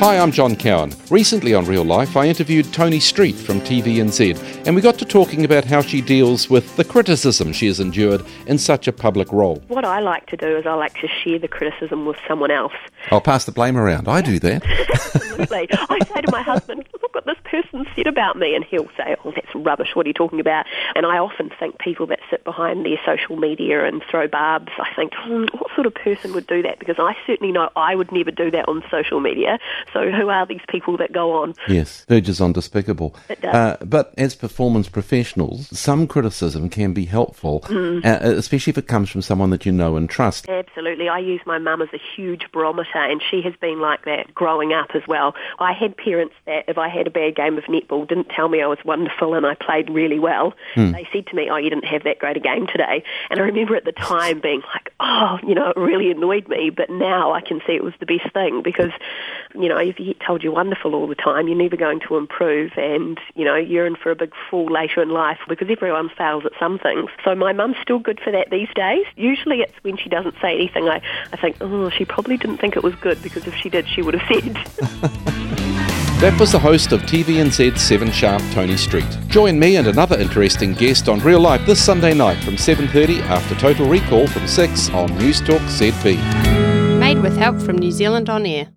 Hi, I'm John Cowan. Recently on Real Life, I interviewed Toni Street from TVNZ, and we got to talking about how she deals with the criticism she has endured in such a public role. What I like to do is I like to share the criticism with someone else. I'll pass the blame around. I do that. Absolutely. I say to my husband, look what this person said about me, and he'll say, oh, that's rubbish. What are you talking about? And I often think people that sit behind their social media and throw barbs, I think, hmm, what sort of person would do that? Because I certainly know I would never do that on social media. So who are these people that go on? Yes, verges on despicable. It does. Uh, but as performance professionals, some criticism can be helpful, Mm. uh, especially if it comes from someone that you know and trust. Absolutely. I use my mum as a huge barometer, and she has been like that growing up as well. I had parents that, if I had a bad game of netball, didn't tell me I was wonderful and I played really well. They said to me, Oh, you didn't have that great a game today. And I remember at the time being like, Oh, you know, it really annoyed me. But now I can see it was the best thing because, you know, if you get told you're wonderful all the time, you're never going to improve, and, you know, you're in for a big fall later in life because everyone fails at some things. So my mum's still good for that these days. Usually it's when she doesn't say anything, I, I think, oh, she probably didn't think it was good because if she did, she would have said. That was the host of TVNZ 7 Sharp, Toni Street. Join me and another interesting guest on Real Life this Sunday night from 7.30 after Total Recall from 6 on Newstalk ZB. Made with help from New Zealand On Air.